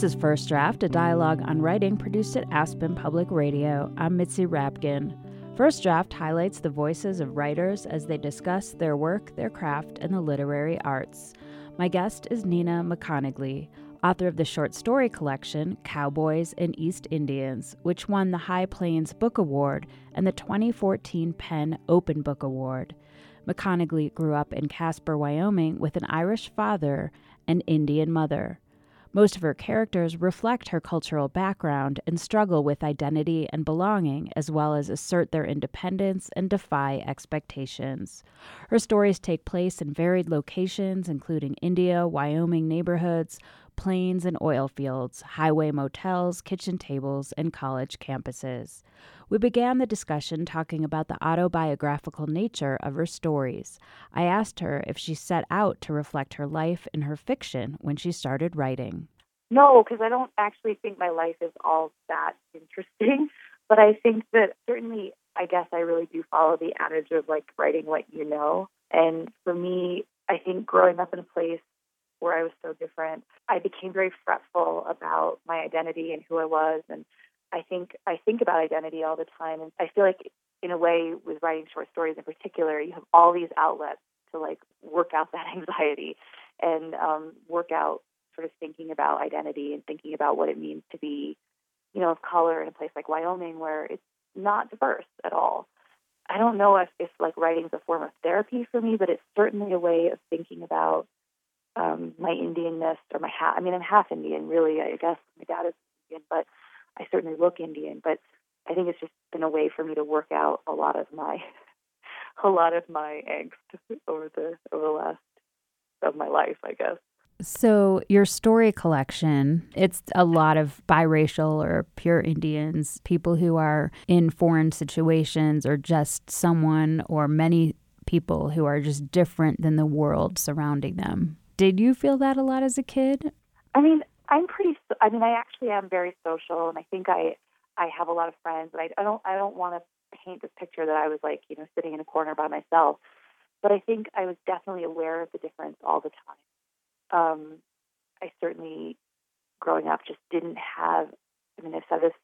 This is First Draft, a dialogue on writing produced at Aspen Public Radio. I'm Mitzi Rapkin. First Draft highlights the voices of writers as they discuss their work, their craft, and the literary arts. My guest is Nina McConigley, author of the short story collection Cowboys and East Indians, which won the High Plains Book Award and the 2014 PEN Open Book Award. McConigley grew up in Casper, Wyoming, with an Irish father and Indian mother. Most of her characters reflect her cultural background and struggle with identity and belonging, as well as assert their independence and defy expectations. Her stories take place in varied locations, including India, Wyoming neighborhoods, plains and oil fields, highway motels, kitchen tables, and college campuses. We began the discussion talking about the autobiographical nature of her stories. I asked her if she set out to reflect her life in her fiction when she started writing. No, because I don't actually think my life is all that interesting. But I think that certainly, I guess I really do follow the adage of like writing what you know. And for me, I think growing up in a place where I was so different, I became very fretful about my identity and who I was and I think I think about identity all the time, and I feel like in a way with writing short stories in particular, you have all these outlets to like work out that anxiety and um, work out sort of thinking about identity and thinking about what it means to be, you know, of color in a place like Wyoming where it's not diverse at all. I don't know if, if like writing is a form of therapy for me, but it's certainly a way of thinking about um, my Indianness or my half. I mean, I'm half Indian, really. I guess my dad is Indian, but I certainly look Indian, but I think it's just been a way for me to work out a lot of my a lot of my angst over the over the last of my life, I guess. So your story collection, it's a lot of biracial or pure Indians, people who are in foreign situations or just someone or many people who are just different than the world surrounding them. Did you feel that a lot as a kid? I mean, I'm pretty. I mean, I actually am very social, and I think I I have a lot of friends. But I, I don't I don't want to paint this picture that I was like you know sitting in a corner by myself. But I think I was definitely aware of the difference all the time. Um, I certainly, growing up, just didn't have. I mean, I've said this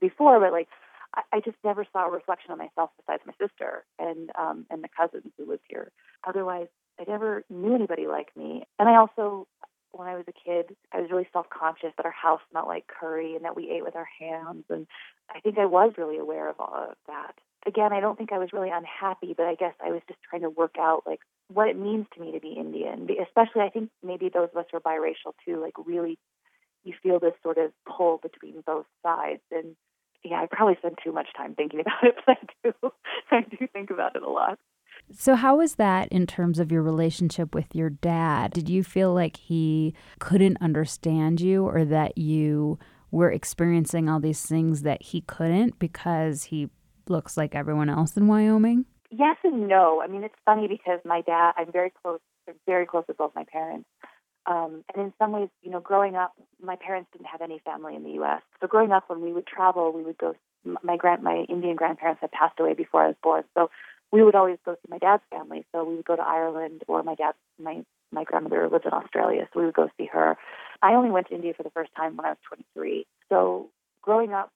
before, but like I, I just never saw a reflection of myself besides my sister and um, and the cousins who lived here. Otherwise, I never knew anybody like me. And I also when I was a kid, I was really self conscious that our house smelled like curry and that we ate with our hands. And I think I was really aware of all of that. Again, I don't think I was really unhappy, but I guess I was just trying to work out like what it means to me to be Indian. Especially, I think maybe those of us who are biracial too, like really, you feel this sort of pull between both sides. And yeah, I probably spend too much time thinking about it, but I do, I do think about it a lot. So, how was that in terms of your relationship with your dad? Did you feel like he couldn't understand you or that you were experiencing all these things that he couldn't because he looks like everyone else in Wyoming? Yes and no. I mean, it's funny because my dad, I'm very close, very close with both my parents. Um, and in some ways, you know, growing up, my parents didn't have any family in the U.S. So growing up, when we would travel, we would go. My grand, my Indian grandparents had passed away before I was born, so we would always go see my dad's family. So we would go to Ireland, or my dad, my my grandmother lives in Australia, so we would go see her. I only went to India for the first time when I was 23. So growing up,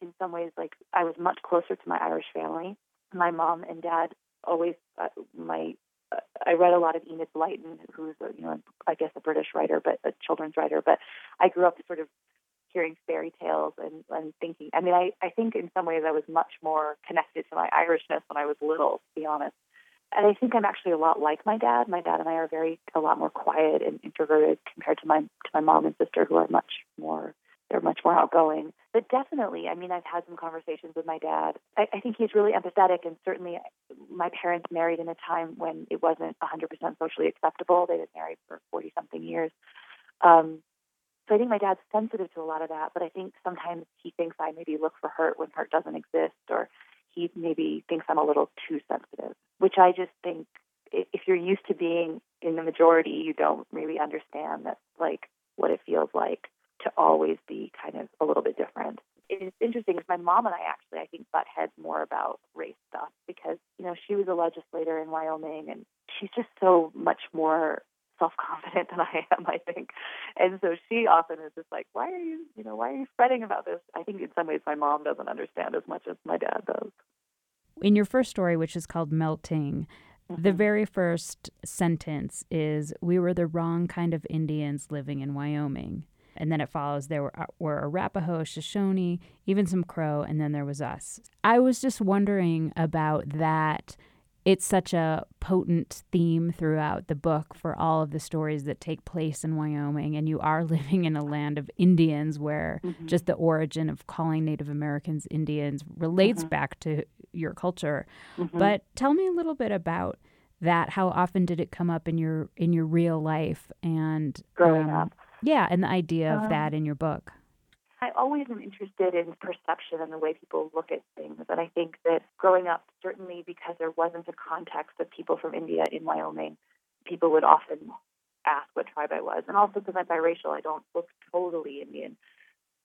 in some ways, like I was much closer to my Irish family. My mom and dad always uh, my uh, I read a lot of Enid Blyton, who's a, you know I guess a British writer, but a children's writer. But I grew up sort of hearing fairy tales and, and thinking. I mean, I, I think in some ways I was much more connected to my Irishness when I was little, to be honest. And I think I'm actually a lot like my dad. My dad and I are very a lot more quiet and introverted compared to my to my mom and sister, who are much more they're much more outgoing. But definitely, I mean, I've had some conversations with my dad. I, I think he's really empathetic, and certainly, my parents married in a time when it wasn't 100% socially acceptable. They had married for 40 something years. Um, so I think my dad's sensitive to a lot of that, but I think sometimes he thinks I maybe look for hurt when hurt doesn't exist, or he maybe thinks I'm a little too sensitive, which I just think if you're used to being in the majority, you don't really understand that, like, what it feels like to always be kind of a little bit different. It's interesting because my mom and I actually, I think, butt heads more about race stuff because, you know, she was a legislator in Wyoming and she's just so much more self confident than I am, I think. And so she often is just like, Why are you you know, why are you fretting about this? I think in some ways my mom doesn't understand as much as my dad does. In your first story, which is called Melting, mm-hmm. the very first sentence is We were the wrong kind of Indians living in Wyoming. And then it follows there were, uh, were Arapaho, Shoshone, even some Crow, and then there was us. I was just wondering about that it's such a potent theme throughout the book for all of the stories that take place in Wyoming. And you are living in a land of Indians where mm-hmm. just the origin of calling Native Americans Indians relates mm-hmm. back to your culture. Mm-hmm. But tell me a little bit about that. How often did it come up in your in your real life and growing um, up? Yeah, and the idea of um, that in your book. I always am interested in perception and the way people look at things. And I think that growing up, certainly because there wasn't a context of people from India in Wyoming, people would often ask what tribe I was. And also because I'm biracial, I don't look totally Indian.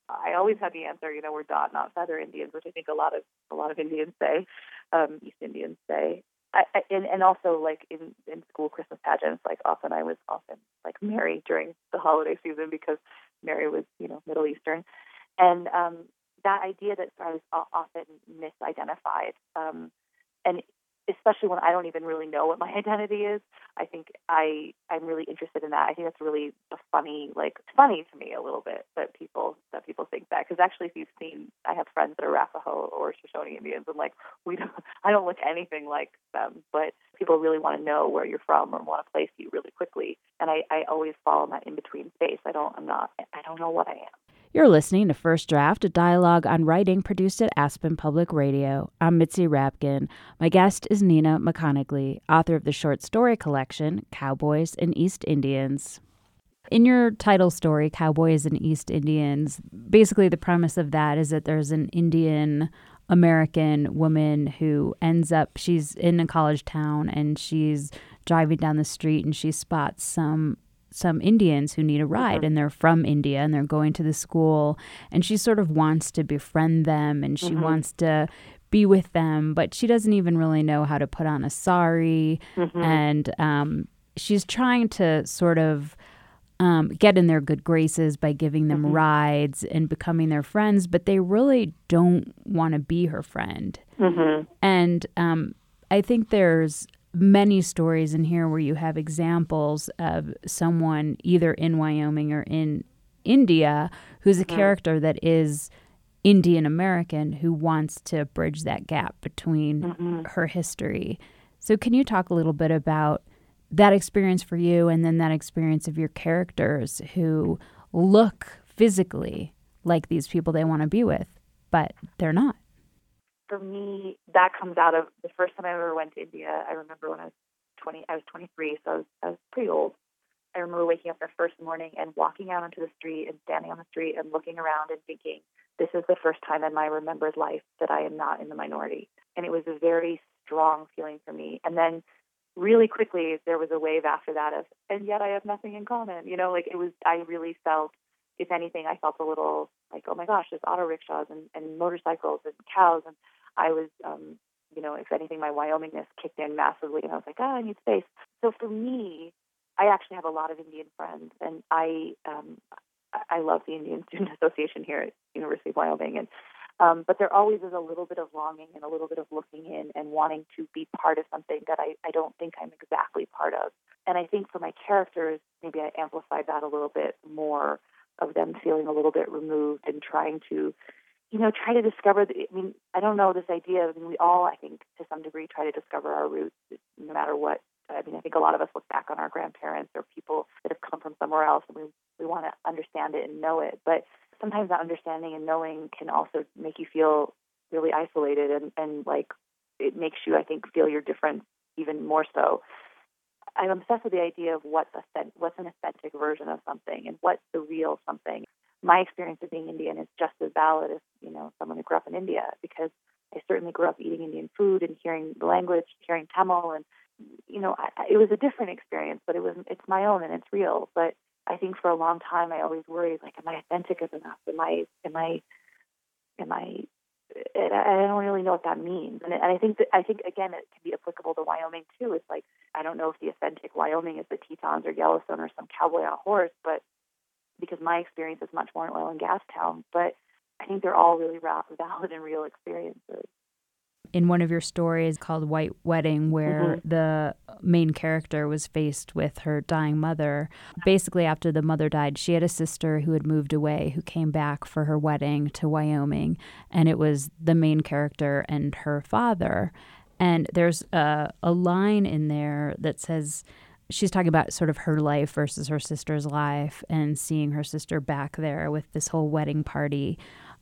I always had the answer, you know, we're dot, not feather Indians, which I think a lot of a lot of Indians say, um, East Indians say. I, I, and, and also like in, in school Christmas pageants, like often I was often like Mary during the holiday season because Mary was, Middle Eastern. And um, that idea that I was often misidentified. Um, and especially when I don't even really know what my identity is, I think I I'm really interested in that. I think that's really a funny, like funny to me a little bit that people that people think that because actually, if you've seen, I have friends that are Arapaho or Shoshone Indians, and like we don't, I don't look anything like them, but people really want to know where you're from or want to place you really quickly, and I I always fall in that in between space. I don't I'm not I don't know what I am. You're listening to First Draft, a dialogue on writing produced at Aspen Public Radio. I'm Mitzi Rapkin. My guest is Nina McConigley, author of the short story collection Cowboys and East Indians. In your title story, Cowboys and East Indians, basically the premise of that is that there's an Indian American woman who ends up, she's in a college town and she's driving down the street and she spots some some Indians who need a ride mm-hmm. and they're from India and they're going to the school and she sort of wants to befriend them and she mm-hmm. wants to be with them but she doesn't even really know how to put on a sari mm-hmm. and um, she's trying to sort of um, get in their good graces by giving them mm-hmm. rides and becoming their friends but they really don't want to be her friend mm-hmm. and um, I think there's many stories in here where you have examples of someone either in Wyoming or in India who's a mm-hmm. character that is Indian American who wants to bridge that gap between mm-hmm. her history. So, can you talk a little bit about that experience for you and then that experience of your characters who look physically like these people they want to be with, but they're not? For me, that comes out of the first time I ever went to India. I remember when I was 20, I was 23, so I was, I was pretty old. I remember waking up the first morning and walking out onto the street and standing on the street and looking around and thinking, this is the first time in my remembered life that I am not in the minority. And it was a very strong feeling for me. And then really quickly, there was a wave after that of, and yet I have nothing in common. You know, like it was, I really felt, if anything, I felt a little like, oh my gosh, there's auto rickshaws and, and motorcycles and cows. And I was, um, you know, if anything, my Wyomingness kicked in massively, and I was like, oh, I need space. So for me, I actually have a lot of Indian friends, and I um, I love the Indian Student Association here at University of Wyoming, and um, but there always is a little bit of longing and a little bit of looking in and wanting to be part of something that I, I don't think I'm exactly part of. And I think for my characters, maybe I amplified that a little bit more of them feeling a little bit removed and trying to you know, try to discover. The, I mean, I don't know this idea. I mean, we all, I think, to some degree, try to discover our roots, no matter what. I mean, I think a lot of us look back on our grandparents or people that have come from somewhere else, and we we want to understand it and know it. But sometimes that understanding and knowing can also make you feel really isolated, and and like it makes you, I think, feel your difference even more so. I'm obsessed with the idea of what's what's an authentic version of something and what's the real something my experience of being Indian is just as valid as you know someone who grew up in India because I certainly grew up eating Indian food and hearing the language, hearing Tamil, and you know I, it was a different experience, but it was it's my own and it's real. But I think for a long time I always worried like, am I authentic enough? Am I am I am I and I don't really know what that means. And I think that I think again it can be applicable to Wyoming too. It's like I don't know if the authentic Wyoming is the Tetons or Yellowstone or some cowboy on a horse, but because my experience is much more an oil and gas town. But I think they're all really valid and real experiences in one of your stories called White Wedding, where mm-hmm. the main character was faced with her dying mother. Basically, after the mother died, she had a sister who had moved away who came back for her wedding to Wyoming, and it was the main character and her father. And there's a, a line in there that says, she's talking about sort of her life versus her sister's life and seeing her sister back there with this whole wedding party.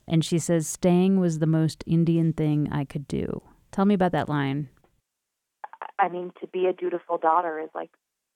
And she says, staying was the most Indian thing I could do. Tell me about that line. I mean, to be a dutiful daughter is like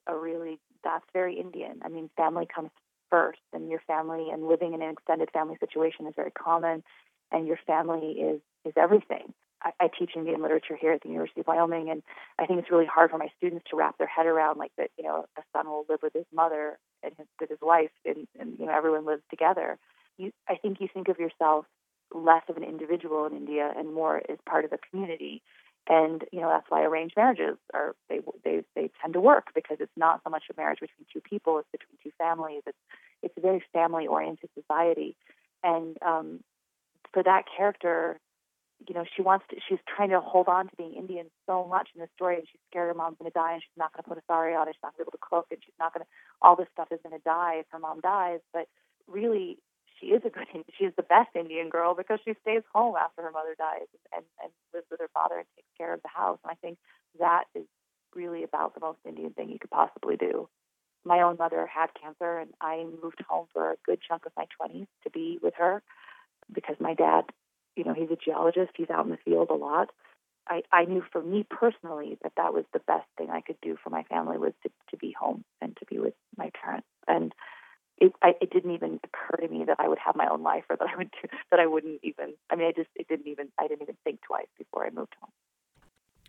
a really, that's very Indian. I mean, family comes first, and your family and living in an extended family situation is very common, and your family is, is everything. I, teach Indian literature here at the University of Wyoming, and I think it's really hard for my students to wrap their head around like that. You know, a son will live with his mother and his, with his wife, and, and you know everyone lives together you, I think you think of yourself less of an individual in India and more as part of a community. And you know that's why arranged marriages are they they they tend to work because it's not so much a marriage between two people; it's between two families. It's it's a very family oriented society, and um, for that character, you know, she wants to, she's trying to hold on to being Indian so much in the story, and she's scared her mom's going to die, and she's not going to put a sari on, and she's not going to be able to cook, and she's not going to, all this stuff is going to die if her mom dies. But really, she is a good she is the best Indian girl because she stays home after her mother dies and, and lives with her father and takes care of the house. And I think that is really about the most Indian thing you could possibly do. My own mother had cancer, and I moved home for a good chunk of my 20s to be with her because my dad, you know, he's a geologist. He's out in the field a lot. I, I knew for me personally that that was the best thing I could do for my family was to, to be home and to be with my parents. And it, I, it didn't even occur to me that I would have my own life or that I would do, that I wouldn't even. I mean, I just it didn't even I didn't even think twice before I moved home.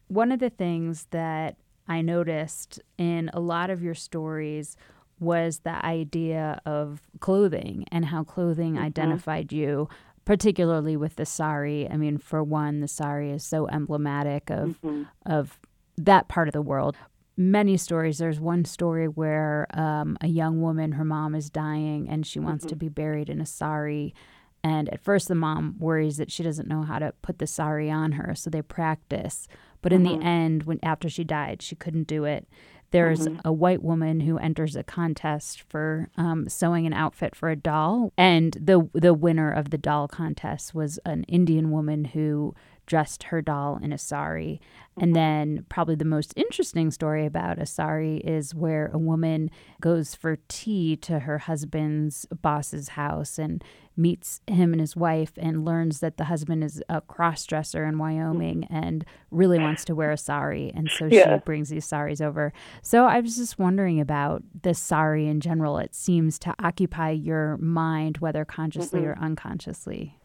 One of the things that I noticed in a lot of your stories was the idea of clothing and how clothing mm-hmm. identified you particularly with the sari i mean for one the sari is so emblematic of mm-hmm. of that part of the world many stories. There's one story where um, a young woman, her mom is dying, and she wants mm-hmm. to be buried in a sari. And at first, the mom worries that she doesn't know how to put the sari on her, so they practice. But in mm-hmm. the end, when after she died, she couldn't do it. There's mm-hmm. a white woman who enters a contest for um, sewing an outfit for a doll, and the the winner of the doll contest was an Indian woman who dressed her doll in a sari. And then, probably the most interesting story about a sari is where a woman goes for tea to her husband's boss's house and meets him and his wife and learns that the husband is a cross dresser in Wyoming and really wants to wear a sari. And so yeah. she brings these saris over. So I was just wondering about the sari in general. It seems to occupy your mind, whether consciously mm-hmm. or unconsciously.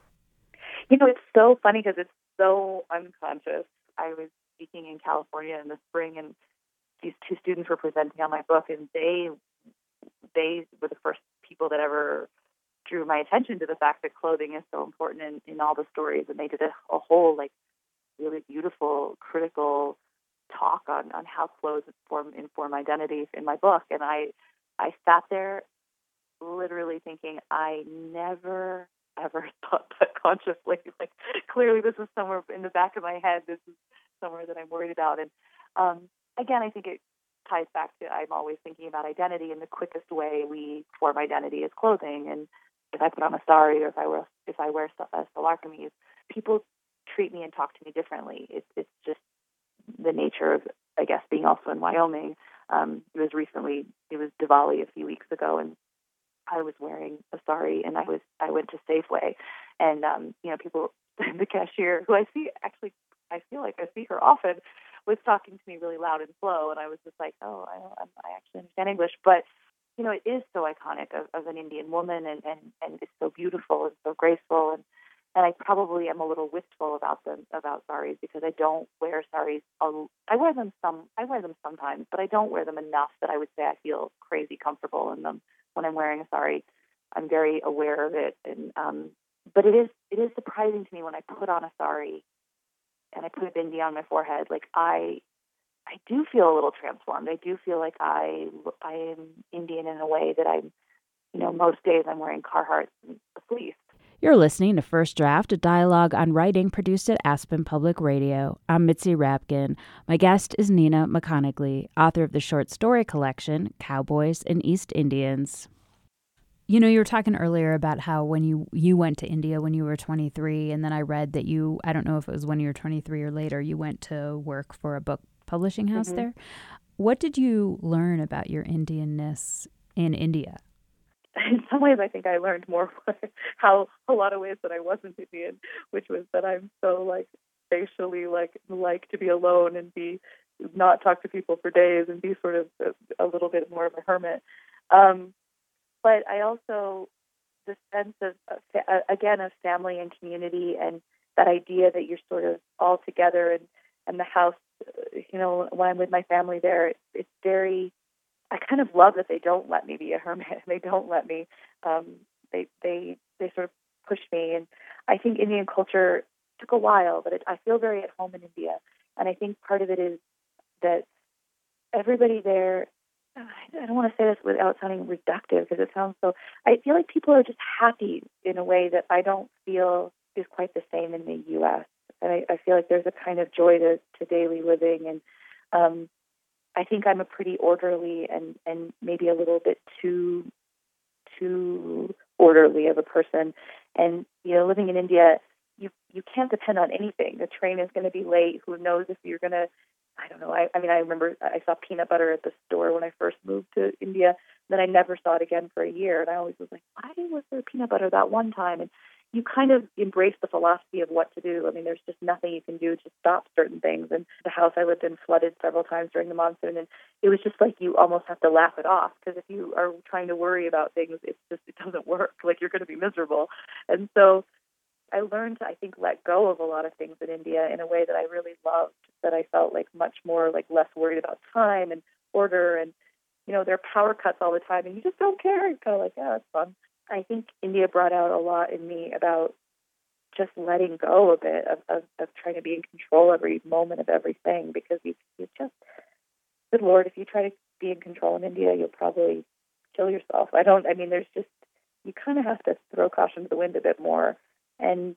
You know, it's so funny because it's so unconscious. I was speaking in California in the spring, and these two students were presenting on my book, and they they were the first people that ever drew my attention to the fact that clothing is so important in, in all the stories, and they did a, a whole like really beautiful critical talk on on how clothes inform inform identity in my book, and I I sat there literally thinking I never ever thought that consciously. Like clearly, this is somewhere in the back of my head. This is somewhere that I'm worried about. And um, again, I think it ties back to I'm always thinking about identity, and the quickest way we form identity is clothing. And if I put on a sari or if I wear if I wear a salwar kameez, people treat me and talk to me differently. It's it's just the nature of I guess being also in Wyoming. Um, it was recently it was Diwali a few weeks ago, and I was wearing a sari and I was I went to Safeway and um you know people the cashier who I see actually I feel like I see her often was talking to me really loud and slow and I was just like oh I I actually understand English but you know it is so iconic of, of an Indian woman and and and it's so beautiful and so graceful and and I probably am a little wistful about them about saris because I don't wear saris. I wear them some. I wear them sometimes, but I don't wear them enough that I would say I feel crazy comfortable in them when I'm wearing a sari. I'm very aware of it, and um, but it is it is surprising to me when I put on a sari and I put a bindi on my forehead. Like I I do feel a little transformed. I do feel like I I am Indian in a way that I'm, you know, most days I'm wearing Carhartt and a fleece. You're listening to First Draft, a dialogue on writing produced at Aspen Public Radio. I'm Mitzi Rapkin. My guest is Nina McConigley, author of the short story collection Cowboys and East Indians. You know, you were talking earlier about how when you you went to India when you were 23, and then I read that you I don't know if it was when you were 23 or later you went to work for a book publishing house mm-hmm. there. What did you learn about your Indianness in India? In some ways, I think I learned more how a lot of ways that I wasn't Indian, which was that I'm so like facially like like to be alone and be not talk to people for days and be sort of a, a little bit more of a hermit. Um, but I also the sense of uh, again of family and community and that idea that you're sort of all together and and the house you know when I'm with my family there it's very I kind of love that they don't let me be a hermit they don't let me um they they they sort of push me and I think Indian culture took a while but it, I feel very at home in India and I think part of it is that everybody there I don't want to say this without sounding reductive because it sounds so. I feel like people are just happy in a way that I don't feel is quite the same in the U.S. And I, I feel like there's a kind of joy to, to daily living, and um, I think I'm a pretty orderly and and maybe a little bit too too orderly of a person. And you know, living in India, you you can't depend on anything. The train is going to be late. Who knows if you're going to I don't know. I, I mean, I remember I saw peanut butter at the store when I first moved to India. Then I never saw it again for a year, and I always was like, why was there peanut butter that one time? And you kind of embrace the philosophy of what to do. I mean, there's just nothing you can do to stop certain things. And the house I lived in flooded several times during the monsoon, and it was just like you almost have to laugh it off because if you are trying to worry about things, it's just it doesn't work. Like you're going to be miserable. And so I learned to, I think, let go of a lot of things in India in a way that I really loved. That I felt like much more like less worried about time and order, and you know, there are power cuts all the time, and you just don't care. It's kind of like, yeah, it's fun. I think India brought out a lot in me about just letting go a bit of, of, of trying to be in control every moment of everything because you you just good lord if you try to be in control in India you'll probably kill yourself. I don't I mean there's just you kind of have to throw caution to the wind a bit more and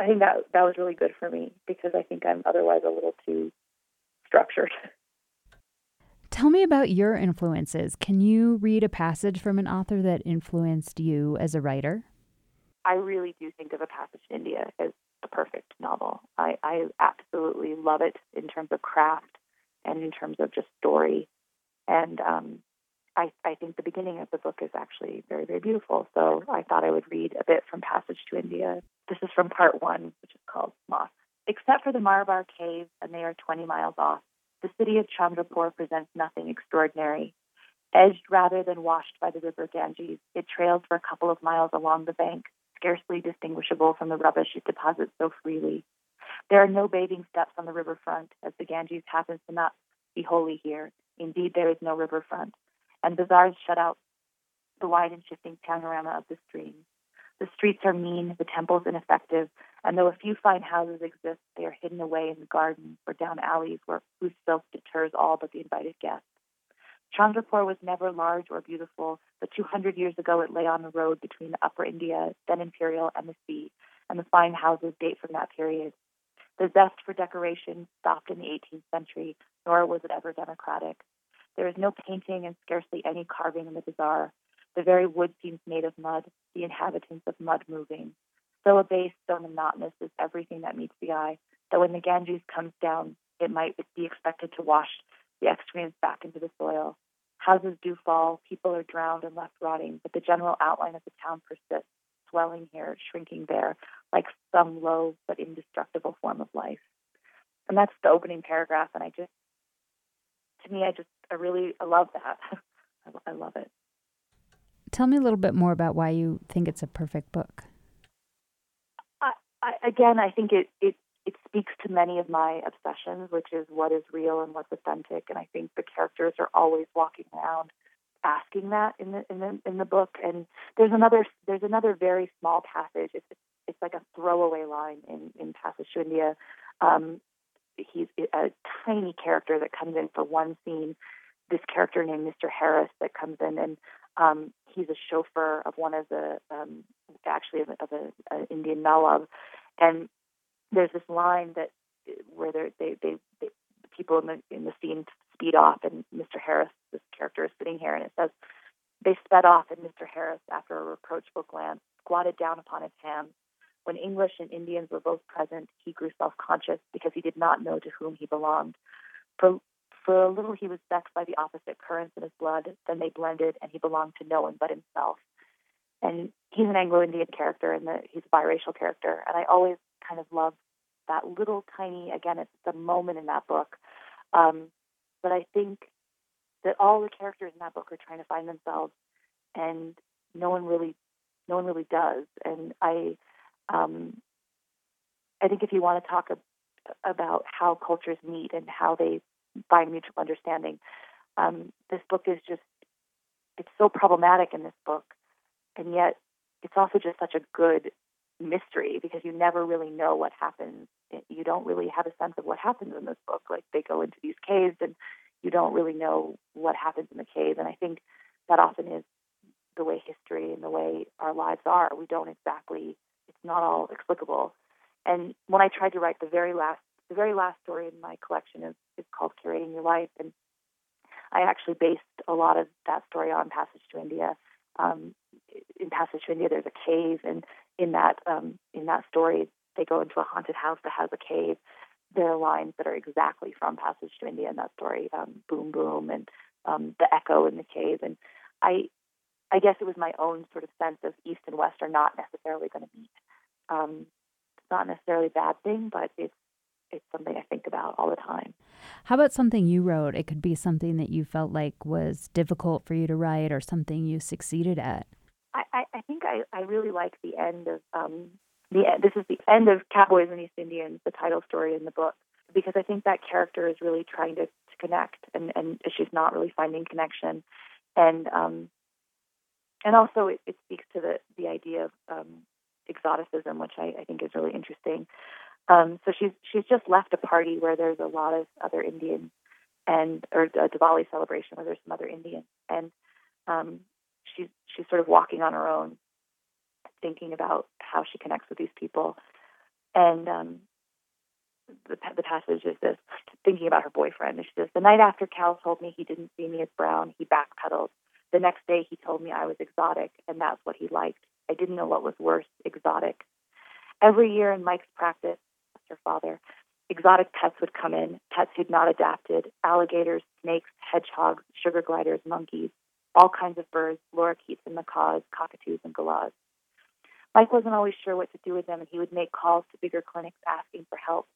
I think that that was really good for me because I think I'm otherwise a little too structured. Tell me about your influences. Can you read a passage from an author that influenced you as a writer? I really do think of A Passage to India as a perfect novel. I, I absolutely love it in terms of craft and in terms of just story. And um, I, I think the beginning of the book is actually very, very beautiful. So I thought I would read a bit from Passage to India. This is from part one, which is called Moth. Except for the Marabar Caves, and they are 20 miles off, the city of Chandrapore presents nothing extraordinary. Edged rather than washed by the river Ganges, it trails for a couple of miles along the bank, scarcely distinguishable from the rubbish it deposits so freely. There are no bathing steps on the riverfront, as the Ganges happens to not be holy here. Indeed, there is no riverfront and bazaars shut out the wide and shifting panorama of the stream. The streets are mean, the temples ineffective, and though a few fine houses exist, they are hidden away in the gardens or down alleys where whose filth deters all but the invited guests. Chandrapore was never large or beautiful, but 200 years ago it lay on the road between the Upper India, then Imperial, and the sea, and the fine houses date from that period. The zest for decoration stopped in the 18th century, nor was it ever democratic. There is no painting and scarcely any carving in the bazaar. The very wood seems made of mud, the inhabitants of mud moving. So abased, so monotonous is everything that meets the eye, that when the Ganges comes down, it might be expected to wash the excrements back into the soil. Houses do fall, people are drowned and left rotting, but the general outline of the town persists, swelling here, shrinking there, like some low but indestructible form of life. And that's the opening paragraph, and I just to me, I just, I really, I love that. I, I love it. Tell me a little bit more about why you think it's a perfect book. I, again, I think it, it it speaks to many of my obsessions, which is what is real and what's authentic. And I think the characters are always walking around asking that in the in the in the book. And there's another there's another very small passage. It's it's like a throwaway line in in Passage to India. Um, he's a tiny character that comes in for one scene. This character named Mr. Harris that comes in and um, he's a chauffeur of one of the um, actually of, of an Indian Nawab, and there's this line that where they they they people in the in the scene speed off, and Mr. Harris, this character, is sitting here, and it says they sped off, and Mr. Harris, after a reproachful glance, squatted down upon his hands. When English and Indians were both present, he grew self-conscious because he did not know to whom he belonged. For for a little, he was vexed by the opposite currents in his blood. Then they blended, and he belonged to no one but himself. And he's an Anglo-Indian character, and the, he's a biracial character. And I always kind of love that little tiny. Again, it's a moment in that book. Um, but I think that all the characters in that book are trying to find themselves, and no one really, no one really does. And I, um, I think if you want to talk about how cultures meet and how they find mutual understanding. Um, this book is just, it's so problematic in this book, and yet it's also just such a good mystery because you never really know what happens. You don't really have a sense of what happens in this book. Like they go into these caves and you don't really know what happens in the cave. And I think that often is the way history and the way our lives are. We don't exactly, it's not all explicable. And when I tried to write the very last the very last story in my collection is, is called Curating Your Life. And I actually based a lot of that story on Passage to India. Um, in Passage to India, there's a cave, and in that um, in that story, they go into a haunted house that has a cave. There are lines that are exactly from Passage to India in that story, um, boom boom, and um, the echo in the cave. And I, I guess it was my own sort of sense of East and West are not necessarily going to meet. Um, it's not necessarily a bad thing, but it's it's something I think about all the time. How about something you wrote? It could be something that you felt like was difficult for you to write or something you succeeded at. I, I, I think I, I really like the end of um, the this is the end of Cowboys and East Indians, the title story in the book, because I think that character is really trying to, to connect, and, and she's not really finding connection, and um, and also it, it speaks to the the idea of um, exoticism, which I, I think is really interesting. Um, so she's she's just left a party where there's a lot of other Indians and or a Diwali celebration where there's some other Indians, and um, she's she's sort of walking on her own, thinking about how she connects with these people, and um, the the passage is this thinking about her boyfriend. And she says, "The night after Cal told me he didn't see me as brown, he backpedaled. The next day he told me I was exotic, and that's what he liked. I didn't know what was worse, exotic." Every year in Mike's practice, her father. Exotic pets would come in, pets who'd not adapted alligators, snakes, hedgehogs, sugar gliders, monkeys, all kinds of birds, lorikeets and macaws, cockatoos and galahs. Mike wasn't always sure what to do with them, and he would make calls to bigger clinics asking for help.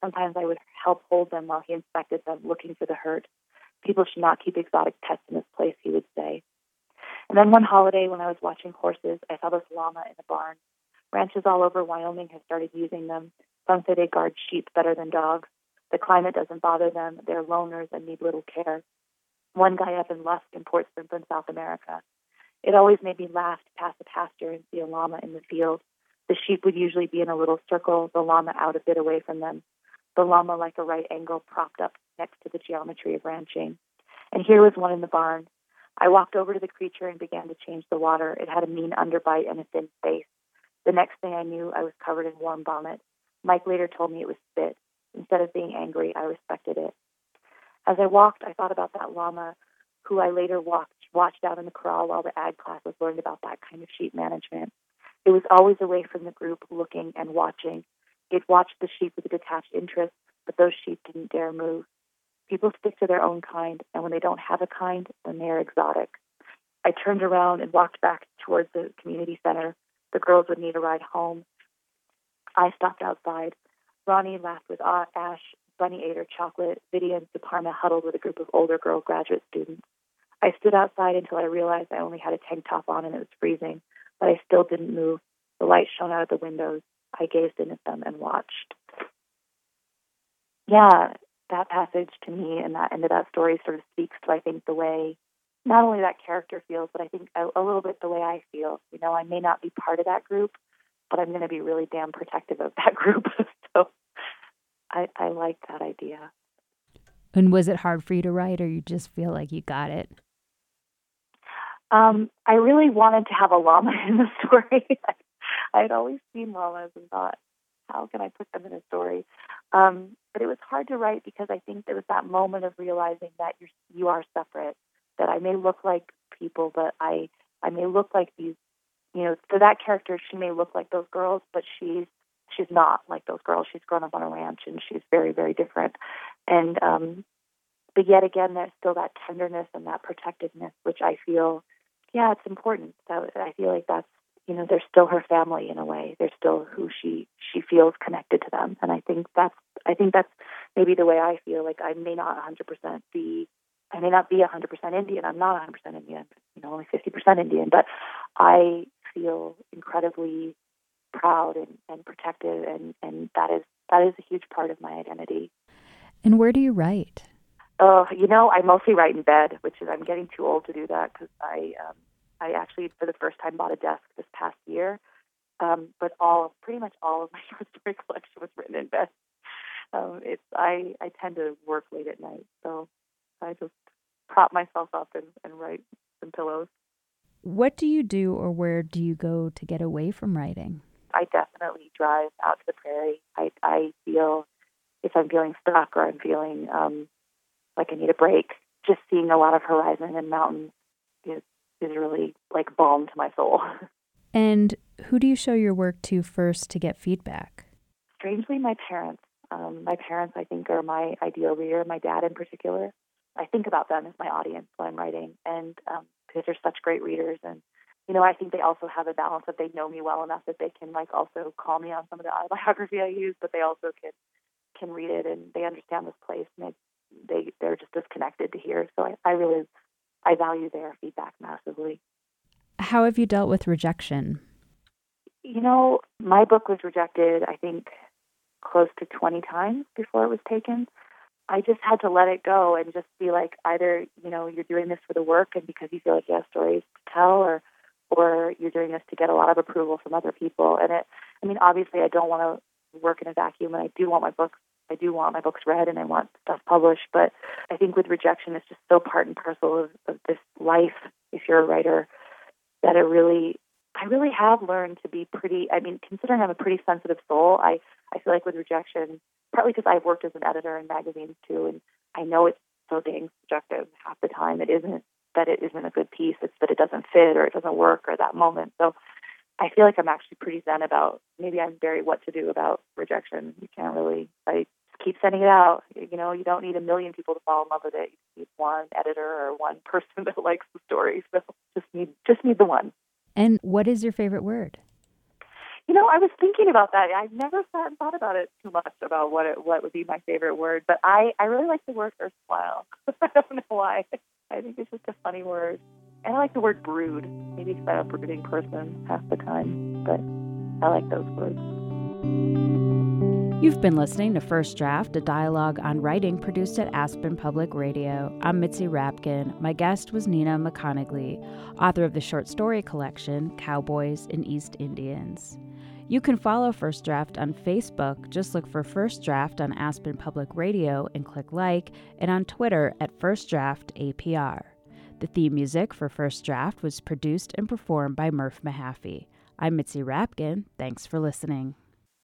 Sometimes I would help hold them while he inspected them, looking for the hurt. People should not keep exotic pets in this place, he would say. And then one holiday, when I was watching horses, I saw this llama in a barn. Ranches all over Wyoming have started using them. Some say they guard sheep better than dogs. The climate doesn't bother them. They're loners and need little care. One guy up in Lusk imports them from South America. It always made me laugh to pass a pasture and see a llama in the field. The sheep would usually be in a little circle, the llama out a bit away from them. The llama like a right angle propped up next to the geometry of ranching. And here was one in the barn. I walked over to the creature and began to change the water. It had a mean underbite and a thin face. The next thing I knew, I was covered in warm vomit. Mike later told me it was spit. Instead of being angry, I respected it. As I walked, I thought about that llama who I later watched, watched out in the corral while the ag classes learned about that kind of sheep management. It was always away from the group, looking and watching. It watched the sheep with a detached interest, but those sheep didn't dare move. People stick to their own kind, and when they don't have a kind, then they are exotic. I turned around and walked back towards the community center. The girls would need a ride home, I stopped outside. Ronnie laughed with Ash. Bunny ate her chocolate. Vidya and Suparna huddled with a group of older girl graduate students. I stood outside until I realized I only had a tank top on and it was freezing, but I still didn't move. The light shone out of the windows. I gazed in at them and watched. Yeah, that passage to me and that end of that story sort of speaks to, I think, the way, not only that character feels, but I think a, a little bit the way I feel. You know, I may not be part of that group, but I'm going to be really damn protective of that group. so I, I like that idea. And was it hard for you to write, or you just feel like you got it? Um, I really wanted to have a llama in the story. I had always seen llamas and thought, how can I put them in a story? Um, but it was hard to write because I think there was that moment of realizing that you're you are separate. That I may look like people, but I I may look like these. You know, for that character, she may look like those girls, but she's she's not like those girls. She's grown up on a ranch and she's very very different. And um, but yet again, there's still that tenderness and that protectiveness, which I feel, yeah, it's important. That I feel like that's you know they're still her family in a way they're still who she she feels connected to them and i think that's i think that's maybe the way i feel like i may not 100% be i may not be 100% indian i'm not 100% indian you know only 50% indian but i feel incredibly proud and, and protective and and that is that is a huge part of my identity and where do you write oh you know i mostly write in bed which is i'm getting too old to do that because i um I actually, for the first time, bought a desk this past year. Um, but all, pretty much all of my short story collection was written in bed. Um, it's I, I tend to work late at night, so I just prop myself up and, and write some pillows. What do you do, or where do you go to get away from writing? I definitely drive out to the prairie. I, I feel if I'm feeling stuck or I'm feeling um, like I need a break, just seeing a lot of horizon and mountains is is really like balm to my soul. And who do you show your work to first to get feedback? Strangely, my parents. Um, my parents, I think, are my ideal reader. My dad, in particular, I think about them as my audience when I'm writing, and um, because they're such great readers, and you know, I think they also have a balance that they know me well enough that they can like also call me on some of the autobiography I use, but they also can can read it and they understand this place and they they they're just as connected to here. So I, I really I value their feedback massively. How have you dealt with rejection? You know, my book was rejected, I think, close to 20 times before it was taken. I just had to let it go and just be like, either, you know, you're doing this for the work and because you feel like you have stories to tell, or, or you're doing this to get a lot of approval from other people. And it, I mean, obviously, I don't want to work in a vacuum, and I do want my books I do want my books read and I want stuff published, but I think with rejection, it's just so part and parcel of, of this life. If you're a writer, that it really, I really have learned to be pretty. I mean, considering I'm a pretty sensitive soul, I I feel like with rejection, partly because I've worked as an editor in magazines too, and I know it's so dang subjective half the time. It isn't that it isn't a good piece; it's that it doesn't fit or it doesn't work or that moment. So I feel like I'm actually pretty zen about maybe I'm very what to do about rejection. You can't really I keep sending it out. You know, you don't need a million people to fall in love with it. You need one editor or one person that likes the story. So just need just need the one. And what is your favorite word? You know, I was thinking about that. I've never and thought about it too much about what it, what would be my favorite word, but I I really like the word erstwhile. I don't know why. I think it's just a funny word. And I like the word brood. Maybe because I'm a brooding person half the time, but I like those words. You've been listening to First Draft, a dialogue on writing produced at Aspen Public Radio. I'm Mitzi Rapkin. My guest was Nina McConigley, author of the short story collection Cowboys and East Indians. You can follow First Draft on Facebook. Just look for First Draft on Aspen Public Radio and click like, and on Twitter at First Draft APR. The theme music for First Draft was produced and performed by Murph Mahaffey. I'm Mitzi Rapkin. Thanks for listening.